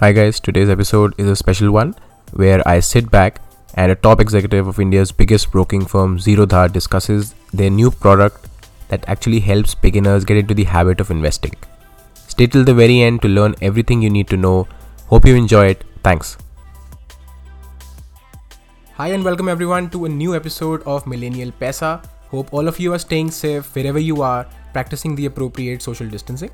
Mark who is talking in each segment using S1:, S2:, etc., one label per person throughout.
S1: Hi guys, today's episode is a special one where I sit back and a top executive of India's biggest broking firm Zerodha discusses their new product that actually helps beginners get into the habit of investing. Stay till the very end to learn everything you need to know. Hope you enjoy it. Thanks. Hi and welcome everyone to a new episode of Millennial Pesa. Hope all of you are staying safe wherever you are, practicing the appropriate social distancing.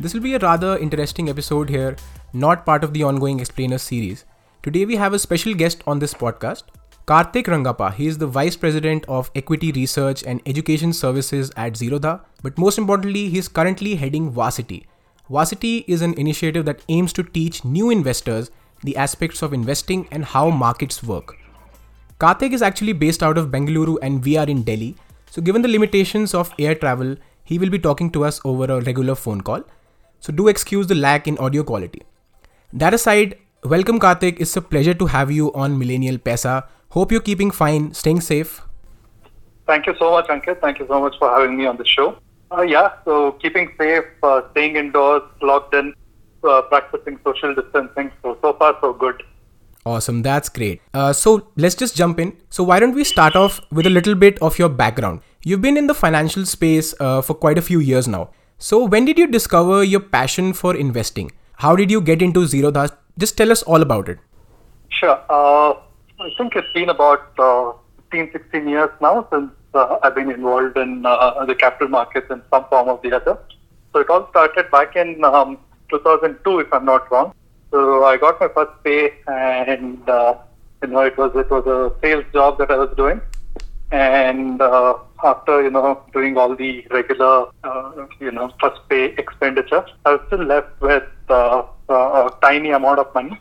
S1: This will be a rather interesting episode here, not part of the ongoing Explainer series. Today we have a special guest on this podcast, Karthik Rangappa. He is the Vice President of Equity Research and Education Services at Zerodha, but most importantly, he is currently heading Varsity. Varsity is an initiative that aims to teach new investors the aspects of investing and how markets work. Karthik is actually based out of Bengaluru and we are in Delhi. So, given the limitations of air travel, he will be talking to us over a regular phone call. So, do excuse the lag in audio quality. That aside, welcome Karthik. It's a pleasure to have you on Millennial Pesa. Hope you're keeping fine, staying safe.
S2: Thank you so much, Ankit. Thank you so much for having me on the show. Uh, yeah, so keeping safe, uh, staying indoors, locked in, uh, practicing social distancing. So, so far, so good.
S1: Awesome, that's great. Uh, so let's just jump in. So why don't we start off with a little bit of your background? You've been in the financial space uh, for quite a few years now. So when did you discover your passion for investing? How did you get into Zerodha? Just tell us all about it.
S2: Sure. Uh, I think it's been about uh, 15, 16 years now since uh, I've been involved in uh, the capital markets in some form or the other. So it all started back in um, 2002, if I'm not wrong. So I got my first pay, and uh, you know it was it was a sales job that I was doing, and uh, after you know doing all the regular uh, you know first pay expenditure, I was still left with uh, a tiny amount of money.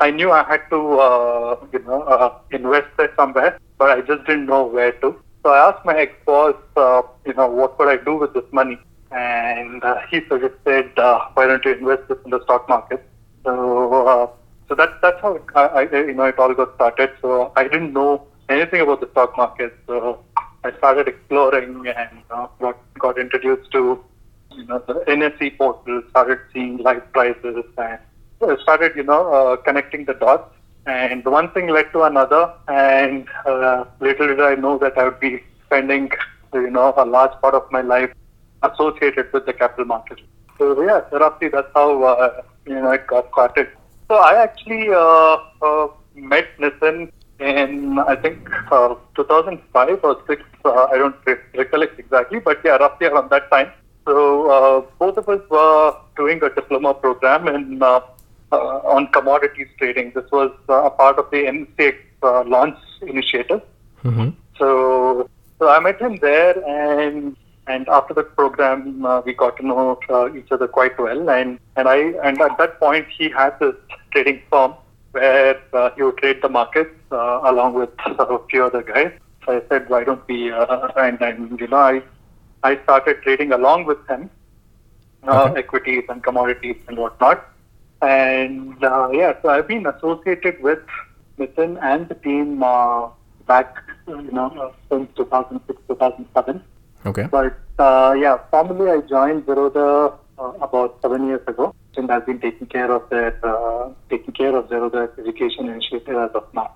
S2: I knew I had to uh, you know uh, invest it somewhere, but I just didn't know where to. So I asked my ex-boss, uh, you know, what could I do with this money? And uh, he suggested, uh, why don't you invest this in the stock market? So, uh, so that, that's how it, I, I, you know, it all got started. So I didn't know anything about the stock market. So I started exploring and uh, got, got introduced to, you know, the NSE portal, started seeing live prices and started, you know, uh, connecting the dots. And one thing led to another, and uh, little did I know that I would be spending, you know, a large part of my life associated with the capital market. So yeah, roughly that's how uh, you know it got started. So I actually uh, uh, met Nitin in I think uh, 2005 or six. Uh, I don't re- recollect exactly, but yeah, roughly around that time. So uh, both of us were doing a diploma program in uh, uh, on commodities trading. This was uh, a part of the uh, launch initiative.
S1: Mm-hmm.
S2: So, so I met him there, and and after the program, uh, we got to know uh, each other quite well. And and I and at that point, he had this trading firm where uh, he would trade the markets uh, along with a few other guys. So I said, why don't we? Uh, and and you know, I I started trading along with him, uh,
S1: Okay.
S2: equities and commodities and whatnot. And uh, yeah, so I've been associated with Nitin and the team uh, back, you know, uh, since 2006, 2007.
S1: Okay.
S2: But uh, yeah, formally I joined Zerodha uh, about seven years ago, and I've been taking care of their uh, taking care of Zerodha's education initiative as of now.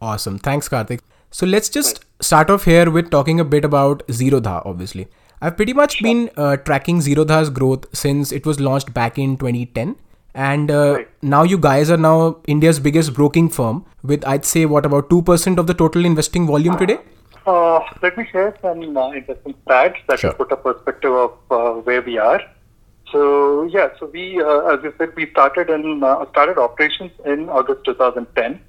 S1: Awesome. Thanks, Karthik. So let's just start off here with talking a bit about Zerodha, obviously. I've pretty much been uh, tracking Zerodha's growth since it was launched back in 2010. And uh,
S2: Right.
S1: now you guys are now India's biggest broking firm with, I'd say, what, about 2% of the total investing volume today?
S2: Uh, let me share some uh, interesting stats that
S1: Sure.
S2: will put a perspective of uh, where we are. So yeah, so we, uh, as you said, we started in uh, started operations in August 2010.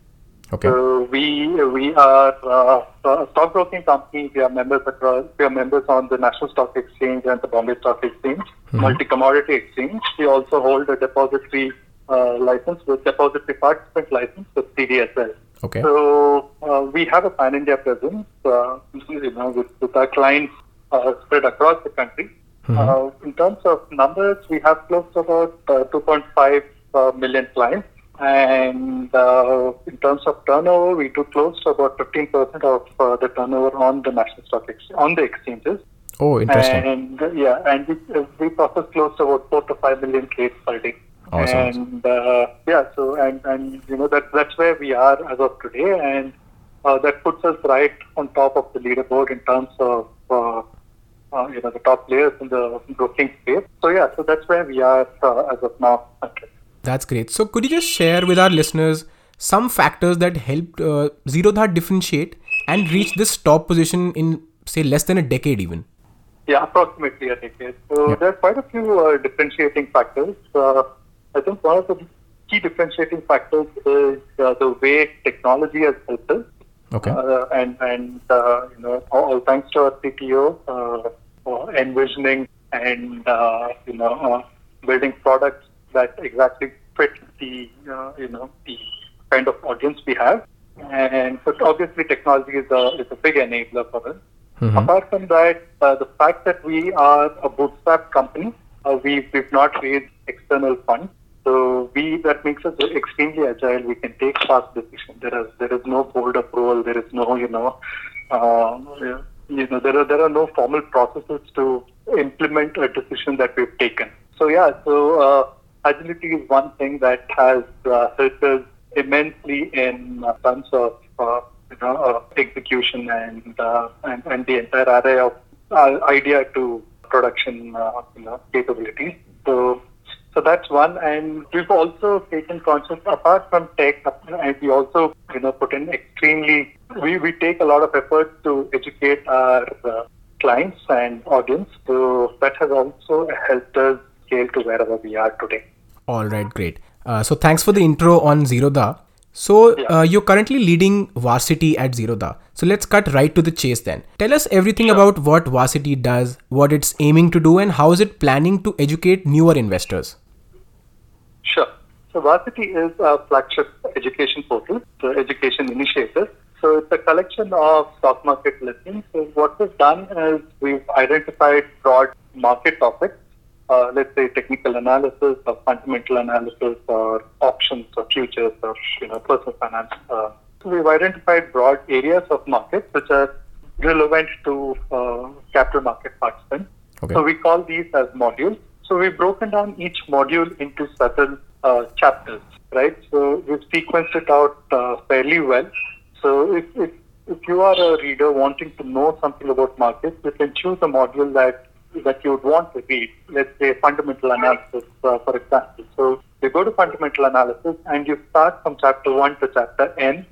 S1: Okay.
S2: So we we are uh, a stockbroking company. We are members across. We are members on the National Stock Exchange and the Bombay Stock Exchange, multi commodity exchange. We also hold a depository uh, license with depository participant license with CDSL.
S1: Okay.
S2: So uh, we have a pan India presence. Uh, you know, with, with our clients uh, spread across the country. Uh, in terms of numbers, we have close to about uh, 2.5 uh, million clients. And uh, in terms of turnover, we do close to about 15% of uh, the turnover on the national stock on the exchanges.
S1: Oh, interesting.
S2: And uh, yeah, and we, uh, we process close to about four to five million trades per day.
S1: Awesome.
S2: And uh, yeah, so and and you know that that's where we are as of today, and uh, that puts us right on top of the leaderboard in terms of uh, uh, you know the top players in the broking space. So yeah, so that's where we are uh, as of now. Okay.
S1: That's great. So could you just share with our listeners some factors that helped uh, Zerodha differentiate and reach this top position in say less than a decade even?
S2: Yeah, approximately a decade. So
S1: Yeah.
S2: there are quite a few uh, differentiating factors. Uh, I think one of the key differentiating factors is uh, the way technology has helped us.
S1: Okay.
S2: Uh, and and uh, you know all, thanks to our CTO uh, for envisioning and uh, you know building products that exactly fit the uh, you know the kind of audience we have. And but obviously technology is a is a big enabler for us.
S1: Mhm.
S2: Apart from that, uh, the fact that we are a bootstrap company, uh, we we've not raised external funds. So we that makes us extremely agile. We can take fast decisions. There is there is no board approval. There is no you know, uh, you know there are there are no formal processes to implement a decision that we've taken. So yeah, so uh, agility is one thing that has uh, helped us immensely in uh, terms of uh, you know uh, execution and, uh, and and the entire array of uh, idea to production you know capabilities. So so that's one, and we've also taken conscious apart from tech, and we also you know put in extremely. We, we take a lot of effort to educate our clients and audience. So that has also helped us scale to wherever we are today.
S1: All right, great. Uh, so thanks for the intro on Zerodha. So
S2: Yeah.
S1: uh, you're currently leading Varsity at Zerodha. So let's cut right to the chase then. Tell us everything about what Varsity does, what it's aiming to do, and how is it planning to educate newer investors.
S2: Sure. So Varsity is a flagship education portal, the education initiative. So it's a collection of stock market listings. So what we've done is we've identified broad market topics, uh, let's say technical analysis or fundamental analysis or options or futures or you know personal finance. Uh, so we've identified broad areas of markets which are relevant to uh, capital market participants.
S1: Okay.
S2: So we call these as modules. So we've broken down each module into certain uh, chapters, right? So we've sequenced it out uh, fairly well. So if, if if you are a reader wanting to know something about markets, you can choose a module that that you would want to read. Let's say fundamental analysis, uh, for example. So you go to fundamental analysis and you start from chapter one to chapter n,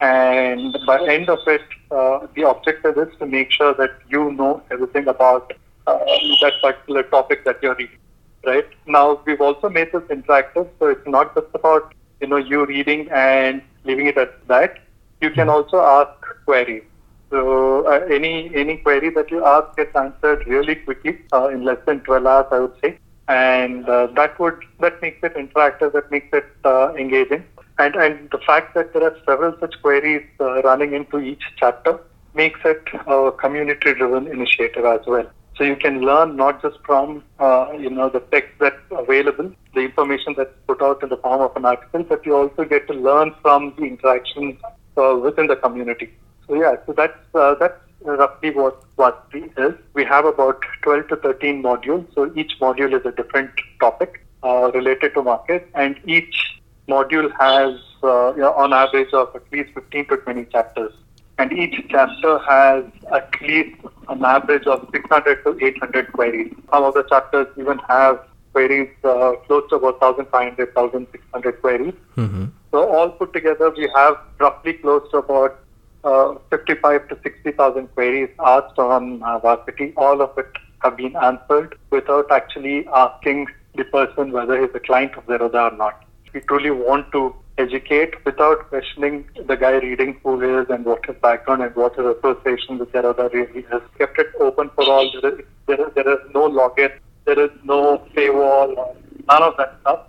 S2: and by end of it, uh, the objective is to make sure that you know everything about uh, that particular topic that you're reading. Right now, we've also made this interactive, so it's not just about you know you reading and leaving it at that. You can also ask queries. So uh, any any query that you ask gets answered really quickly uh, in less than 12 hours, I would say, and uh, that would that makes it interactive, that makes it uh, engaging, and and the fact that there are several such queries uh, running into each chapter makes it a community-driven initiative as well. So you can learn not just from uh, you know the text that's available, the information that's put out in the form of an article, but you also get to learn from the interactions within the community. So yeah, so that's uh, that's roughly what what we is. We have about 12 to 13 modules. So each module is a different topic uh, related to market, and each module has uh, you know, on average of at least 15 to 20 chapters. And each chapter has at least an average of 600 to 800 queries. Some of the chapters even have queries uh, close to about 1,500, 1,600 queries.
S1: Mm-hmm.
S2: So all put together, we have roughly close to about uh, 55 to 60,000 queries asked on uh, Varsity. All of it have been answered without actually asking the person whether he's a client of Zerodha or not. We truly want to educate without questioning the guy reading who he is and what his background and what his association with Zerodha really is. Kept it open for all. There is, there is, there is no login. There is no paywall. None of that stuff.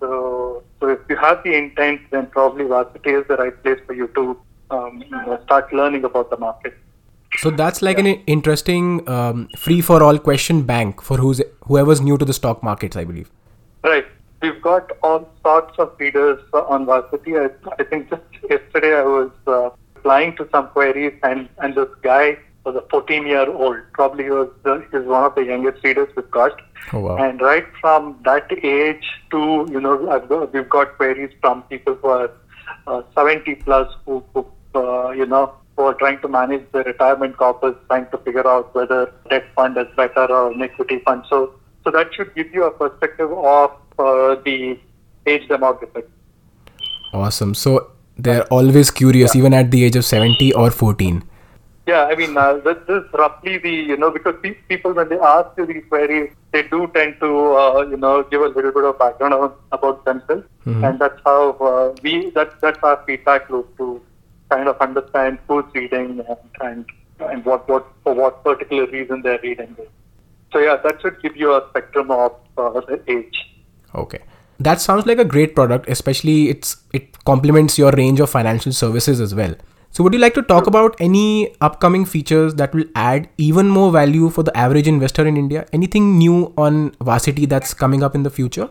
S2: So, so if you have the intent, then probably Varsity is the right place for you to um, start learning about the market.
S1: So that's like an interesting um, free-for-all question bank for who's whoever's new to the stock markets, I believe.
S2: Right. We've got all sorts of readers uh, on Varsity. I, I think just yesterday I was uh, replying to some queries, and, and this guy was a 14 year old. Probably he was the, one of the youngest readers we've got.
S1: Oh, wow.
S2: And right from that age to, you know, got, we've got queries from people who are uh, 70 plus who, who uh, you know, who are trying to manage their retirement corpus, trying to figure out whether debt fund is better or an equity fund. So, so that should give you a perspective of uh, the age demographic.
S1: Awesome. So they're always curious, even at the age of 70 or 14.
S2: Yeah, I mean, uh, this, is roughly the, you know, because pe- people, when they ask you these queries, they do tend to, uh, you know, give a little bit of background about, themselves. And that's how uh, we, that, that's our feedback loop to kind of understand who's reading and, and, and what, what, for what particular reason they're reading it. So, yeah, that should give you a spectrum of uh, age.
S1: Okay. That sounds like a great product, especially it's it complements your range of financial services as well. So would you like to talk about any upcoming features that will add even more value for the average investor in India? Anything new on Varsity that's coming up in the future?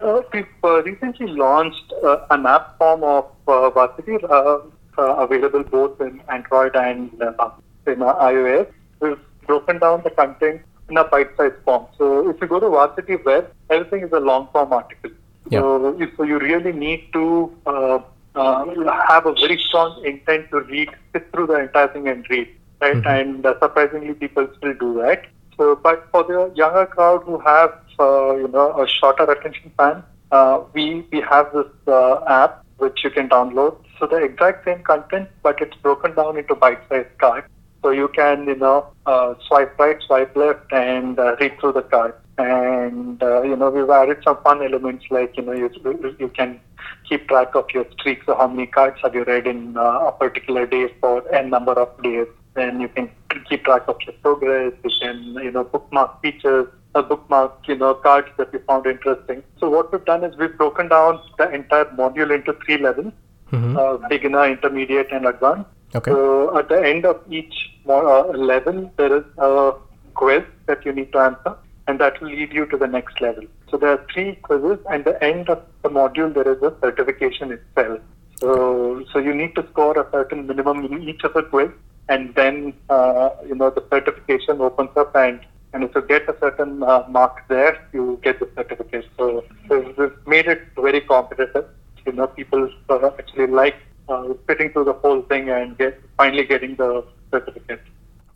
S2: Uh, we've uh, recently launched uh, an app form of uh, Varsity uh, available both in Android and uh, in uh, iOS. We've broken down the content in a bite-sized form. So if you go to Varsity Web, everything is a long-form article.
S1: Yeah.
S2: So, you- so you really need to uh, uh, have a very strong intent to read, sit through the entire thing and read, right? And uh, surprisingly, people still do that. So, but for the younger crowd who have, uh, you know, a shorter attention span, uh, we we have this uh, app which you can download. So the exact same content, but it's broken down into bite-sized cards. So you can, you know, uh, swipe right, swipe left, and uh, read through the card. And uh, you know, we've added some fun elements like, you know, you you can keep track of your streaks. So how many cards have you read in uh, a particular day for n number of days? Then you can keep track of your progress. You can, you know, bookmark features, uh, bookmark, you know, cards that you found interesting. So what we've done is we've broken down the entire module into three levels:
S1: Mhm.
S2: uh, beginner, intermediate, and advanced.
S1: Okay.
S2: So at the end of each uh, level, there is a quiz that you need to answer, and that will lead you to the next level. So there are three quizzes, and at the end of the module, there is a certification itself. So, so you need to score a certain minimum in each of the quiz, and then uh, you know the certification opens up, and and if you get a certain uh, mark there, you get the certificate. So, so we've made it very competitive. You know, people uh, actually like uh, sitting through the whole thing and get finally getting the certificate.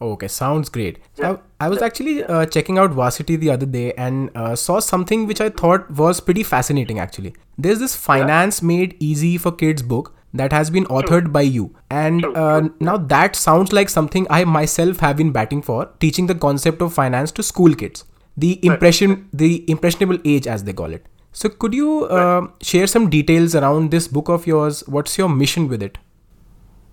S1: Okay, sounds great.
S2: Yeah.
S1: I, I was actually uh, checking out Varsity the other day and uh, saw something which I thought was pretty fascinating actually. There's this Finance Made Easy for Kids book that has been authored by you. And
S2: True,
S1: uh,
S2: true.
S1: now that sounds like something I myself have been batting for, teaching the concept of finance to school kids. The impression, the impressionable age as they call it. So could you uh, share some details around this book of yours? What's your mission with it?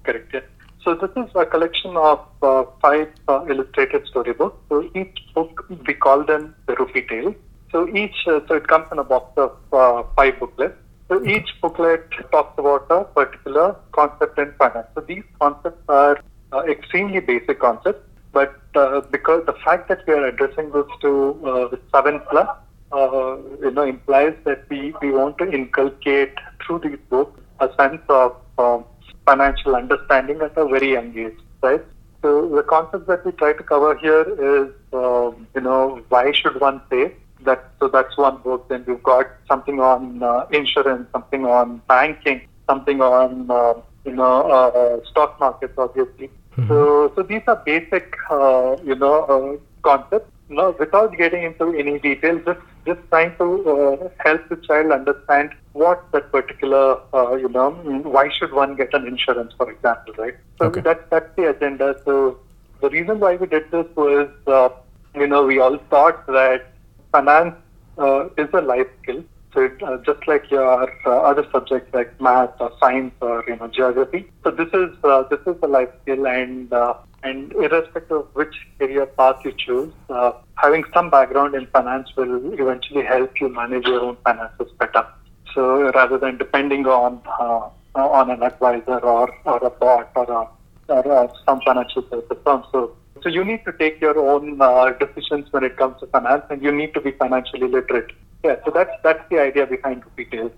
S2: Correct. Yeah. So this is a collection of uh, five uh, illustrated storybooks. So each book we call them the Rupee Tales. So each uh, so it comes in a box of uh, five booklets. So each booklet talks about a particular concept in finance. So these concepts are uh, extremely basic concepts, but uh, because the fact that we are addressing this to uh, seven plus, uh, you know, implies that we, we want to inculcate through these books a sense of um, financial understanding at a very young age, right? So the concept that we try to cover here is, um, you know, why should one save? That so that's one book. Then we've got something on uh, insurance, something on banking, something on uh, you know uh, stock markets, obviously. So so these are basic, uh, you know, uh, concepts. No, without getting into any detail, just just trying to uh, help the child understand what that particular, uh, you know, why should one get an insurance, for example, right? So
S1: Okay.
S2: that's that's the agenda. So the reason why we did this was, uh, you know, we all thought that finance uh, is a life skill. So it, uh, just like your uh, other subjects like math or science or you know geography. So this is uh, this is a life skill, and uh, and irrespective of which career path you choose, uh, having some background in finance will eventually help you manage your own finances better. So rather than depending on uh, on an advisor or, or a bot or, a, or uh, some financial services firm. So so you need to take your own uh, decisions when it comes to finance, and you need to be financially literate. Yeah, so that's that's the idea behind Retail.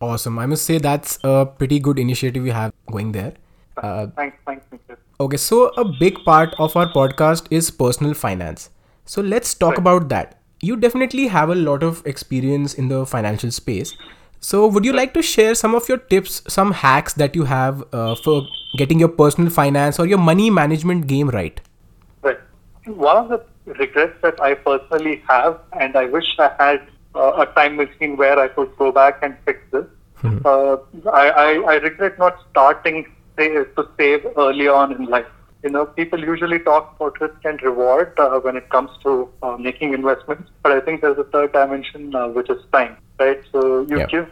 S1: Awesome. I must say that's a pretty good initiative you have going there. Uh,
S2: Thanks, thanks, Nikhil.
S1: Okay, so a big part of our podcast is personal finance. So let's talk
S2: Right.
S1: about that. You definitely have a lot of experience in the financial space. So, would you like to share some of your tips, some hacks that you have uh, for getting your personal finance or your money management game right?
S2: Right. One of the regrets that I personally have, and I wish I had uh, a time machine where I could go back and fix this. Uh, I, I, I regret not starting say, to save early on in life. You know, people usually talk about risk and reward uh, when it comes to uh, making investments, but I think there's a third dimension uh, which is time, right? So you
S1: Yeah.
S2: give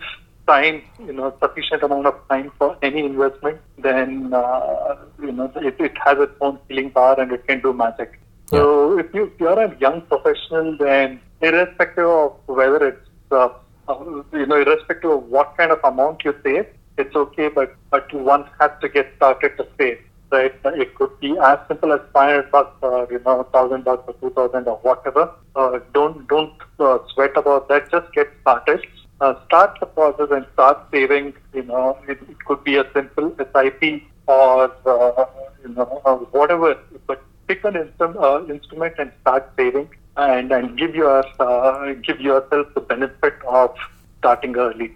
S2: time, you know, sufficient amount of time for any investment, then uh, you know it, it has its own healing power and it can do magic. So if you if you're a young professional, then irrespective of whether it's uh, uh, you know irrespective of what kind of amount you save, it's okay, but but one has to get started to save. Right? It could be as simple as 500 bucks or you know 1000 bucks or 2000 or whatever. Uh, don't don't uh, sweat about that. Just get started. Uh, start the process and start saving. You know, it, it could be a simple SIP or uh, you know uh, whatever. But pick an instru- uh, instrument and start saving, and and give your give yourself the benefit of starting early.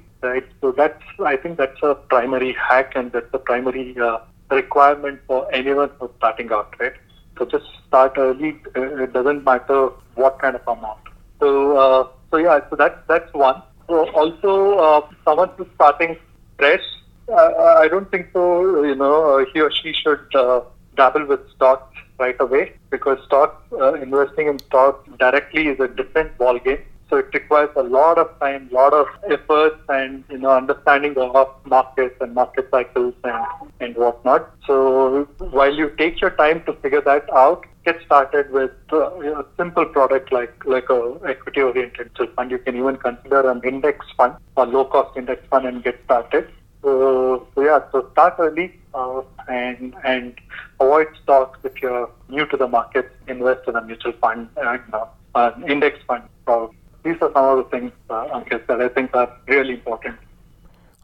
S2: I think that's a primary hack, and that's a primary uh, requirement for anyone who's starting out. Right. So just start early. Uh, It doesn't matter what kind of amount. So uh, so yeah. So that's that's one. So also uh, someone who's starting fresh. Uh, I don't think so. You know, uh, he or she should uh, dabble with stocks right away because stock uh, investing in stocks directly is a different ball game. So it requires a lot of time, lot of efforts, and you know understanding of markets and market cycles and and whatnot. So while you take your time to figure that out, get started with uh, a simple product like like a equity oriented fund. You can even consider an index fund or low cost index fund and get started. So, so yeah, so start early uh, and and avoid stocks if you're new to the market. Invest in a mutual fund and uh, an index fund. So these are some of the things, uh, Ankit, that I think are really important.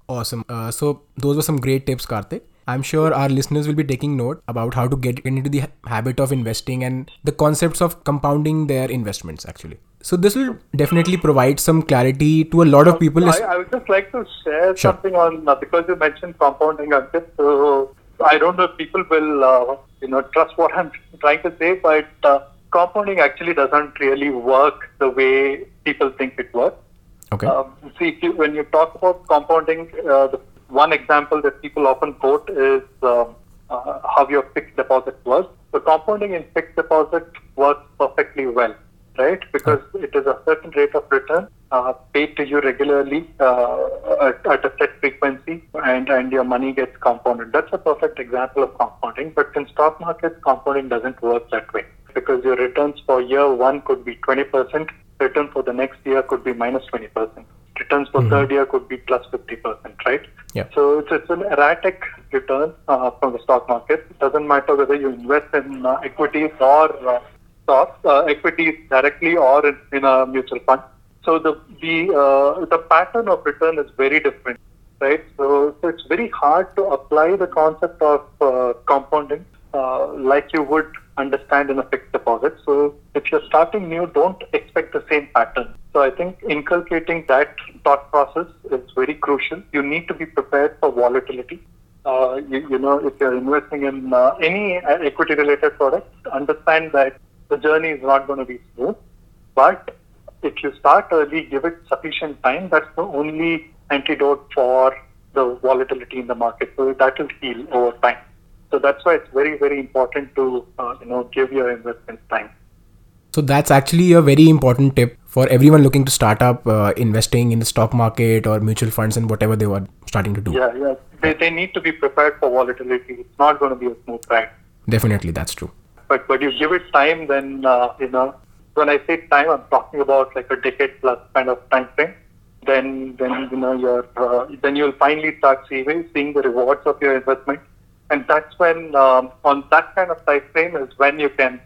S1: Awesome. Uh, so those were some great tips, Karthik. I'm sure our listeners will be taking note about how to get into the habit of investing and the concepts of compounding their investments. Actually, so this will definitely provide some clarity to a lot of people.
S2: I, I would just like to share
S1: Sure.
S2: something on uh, because you mentioned compounding, Ankit. So I don't know if people will uh, you know trust what I'm trying to say, but uh, compounding actually doesn't really work the way people think it works.
S1: okay.
S2: Um, see, if you, when you talk about compounding, uh, the one example that people often quote is um, uh, how your fixed deposit works. So compounding in fixed deposit works perfectly well, right? Because it is a certain rate of return uh, paid to you regularly uh, at, at a set frequency, and and your money gets compounded. That's a perfect example of compounding. But in stock markets, compounding doesn't work that way because your returns for year one could be 20%, return for the next year could be minus 20%, returns for third year could be plus 50%, right?
S1: Yeah.
S2: So it's, it's an erratic return uh, from the stock market. It doesn't matter whether you invest in uh, equities or uh, stocks, uh, equities directly or in, in a mutual fund. So the the uh, the pattern of return is very different, right? So, so it's very hard to apply the concept of uh, compounding uh, like you would understand in a fixed deposit. So if you're starting new, don't expect the same pattern. So I think inculcating that thought process is very crucial. You need to be prepared for volatility. Uh, you, you know, if you're investing in uh, any uh, equity-related product, understand that the journey is not going to be smooth. But if you start early, give it sufficient time. That's the only antidote for the volatility in the market. So that will heal over time. So that's why it's very, very important to uh, you know give your investments time.
S1: So that's actually a very important tip for everyone looking to start up uh, investing in the stock market or mutual funds and whatever they were starting to do.
S2: Yeah, yeah. They, they need to be prepared for volatility. It's not going to be a smooth ride.
S1: Definitely, that's true.
S2: But but you give it time, then uh, you know. When I say time, I'm talking about like a decade plus kind of time frame. Then then you know you're uh, then you'll finally start seeing seeing the rewards of your investment, and that's when um, on that kind of time frame is when you can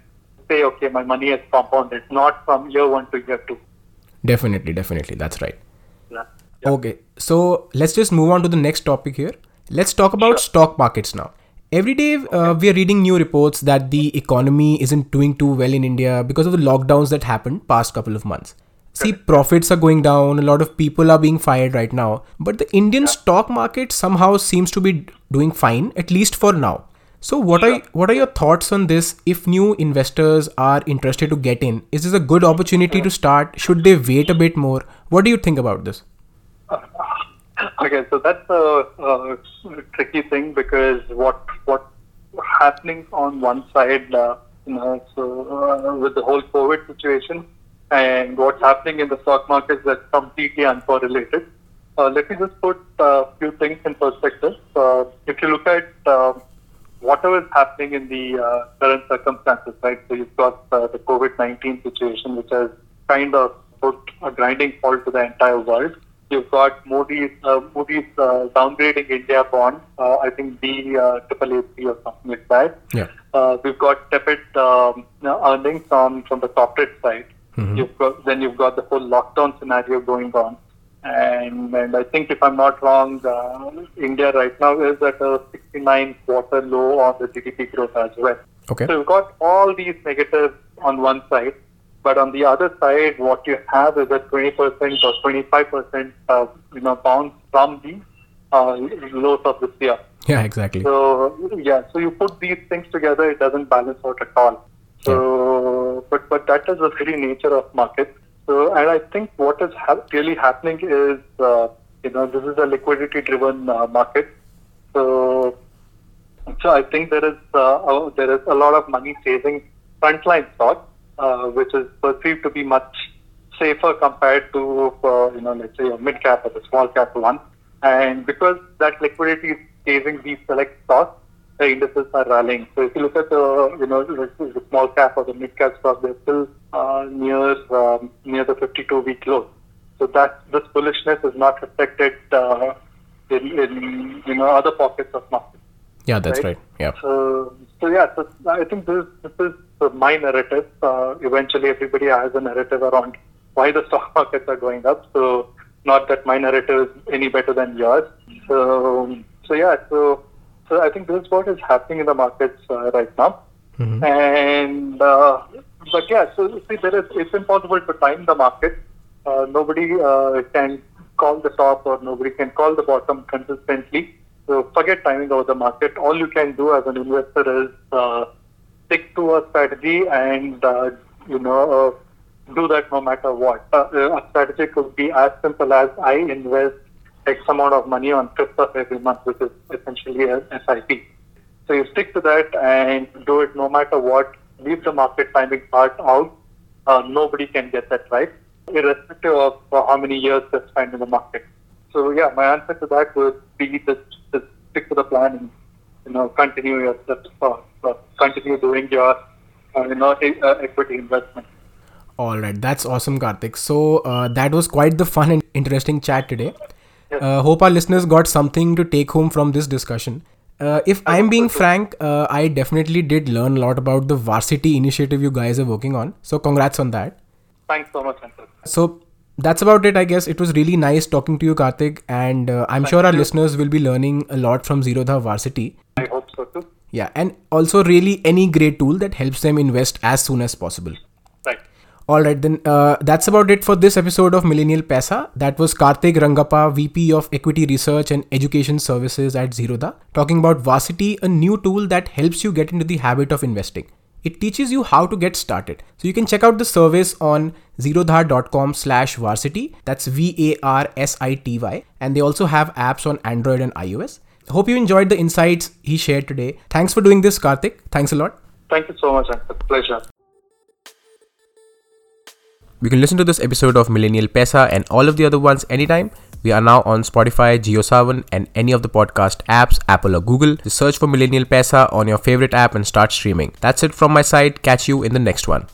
S2: say, okay, my money is compounded, not from year one to year two.
S1: Definitely, definitely, that's right.
S2: Yeah.
S1: Okay, so let's just move on to the next topic here. Let's talk about stock markets now. Every day, uh, we are reading new reports that the economy isn't doing too well in India because of the lockdowns that happened past couple of months. See, profits are going down. A lot of people are being fired right now. But the Indian stock market somehow seems to be doing fine, at least for now. So, what are what are your thoughts on this? If new investors are interested to get in, is this a good opportunity to start? Should they wait a bit more? What do you think about this?
S2: Okay, so that's a, a tricky thing because what what happening on one side, uh, you know, so uh, with the whole COVID situation and what's happening in the stock markets that's completely uncorrelated. Uh, let me just put a few things in perspective. Uh, if you look at uh, whatever is happening in the uh, current circumstances, right? So you've got uh, the COVID-19 situation, which has kind of put a grinding halt to the entire world. You've got Moody's, uh, Moody's uh, downgrading India bond, uh, I think B uh, or something like that.
S1: Yeah.
S2: Uh, we've got tepid um, earnings on from the corporate side. You've got then you've got the whole lockdown scenario going on, and and I think if I'm not wrong, uh, India right now is at a 69 quarter low on the GDP growth as well.
S1: Okay.
S2: So you've got all these negatives on one side, but on the other side, what you have is a 20% or 25% uh, you know bounce from the uh, lows of this year.
S1: Yeah, exactly.
S2: So yeah, so you put these things together, it doesn't balance out at all. So, but but that is the very nature of market. So, and I think what is ha- really happening is, uh, you know, this is a liquidity-driven uh, market. So, so I think there is uh, uh, there is a lot of money chasing frontline stocks, uh, which is perceived to be much safer compared to you know let's say a mid cap or a small cap one. And because that liquidity is chasing these select stocks, the indices are rallying. So if you look at the you know the, the small cap or the mid cap stock, they're still uh, near um, near the 52 week low. So that this bullishness is not reflected uh, in, in you know other pockets of market.
S1: Yeah, that's
S2: right?
S1: right. Yeah.
S2: So, so yeah, so I think this this is my narrative. Uh, eventually, everybody has a narrative around why the stock markets are going up. So, not that my narrative is any better than yours. So, so yeah, so so I think this is what is happening in the markets uh, right now. And uh, but yeah, so see, there is it's impossible to time the market. Uh, nobody uh, can call the top or nobody can call the bottom consistently. So forget timing over the market. All you can do as an investor is uh, stick to a strategy and uh, you know uh, do that no matter what. Uh, a strategy could be as simple as I invest X amount of money on fifth of every month, which is essentially an SIP. So you stick to that and do it no matter what. Leave the market timing part out. Uh, nobody can get that right, irrespective of uh, how many years they spend in the market. So yeah, my answer to that would be just, stick to the plan and you know continue your uh, continue doing your uh, you know uh, equity investment.
S1: All right, that's awesome, Karthik. So uh, that was quite the fun and interesting chat today. Uh, hope our listeners got something to take home from this discussion. Uh, if I'm being frank, uh, I definitely did learn a lot about the Varsity initiative you guys are working on. So congrats on that.
S2: Thanks so much, Ankit.
S1: So that's about it, I guess. It was really nice talking to you, Karthik, and uh, I'm sure our listeners will be learning a lot from Zerodha Varsity.
S2: I hope so too.
S1: Yeah, and also really any great tool that helps them invest as soon as possible. All right, then uh, that's about it for this episode of Millennial Pesa. That was Karthik Rangappa, VP of Equity Research and Education Services at Zerodha, talking about Varsity, a new tool that helps you get into the habit of investing. It teaches you how to get started. So you can check out the service on zerodha.com slash varsity. That's V-A-R-S-I-T-Y. And they also have apps on Android and iOS. Hope you enjoyed the insights he shared today. Thanks for doing this, Karthik. Thanks a lot.
S2: Thank you so much, Ankit. Pleasure.
S1: You can listen to this episode of Millennial Pesa and all of the other ones anytime. We are now on Spotify, JioSaavn, and any of the podcast apps, Apple or Google. Just search for Millennial Pesa on your favorite app and start streaming. That's it from my side. Catch you in the next one.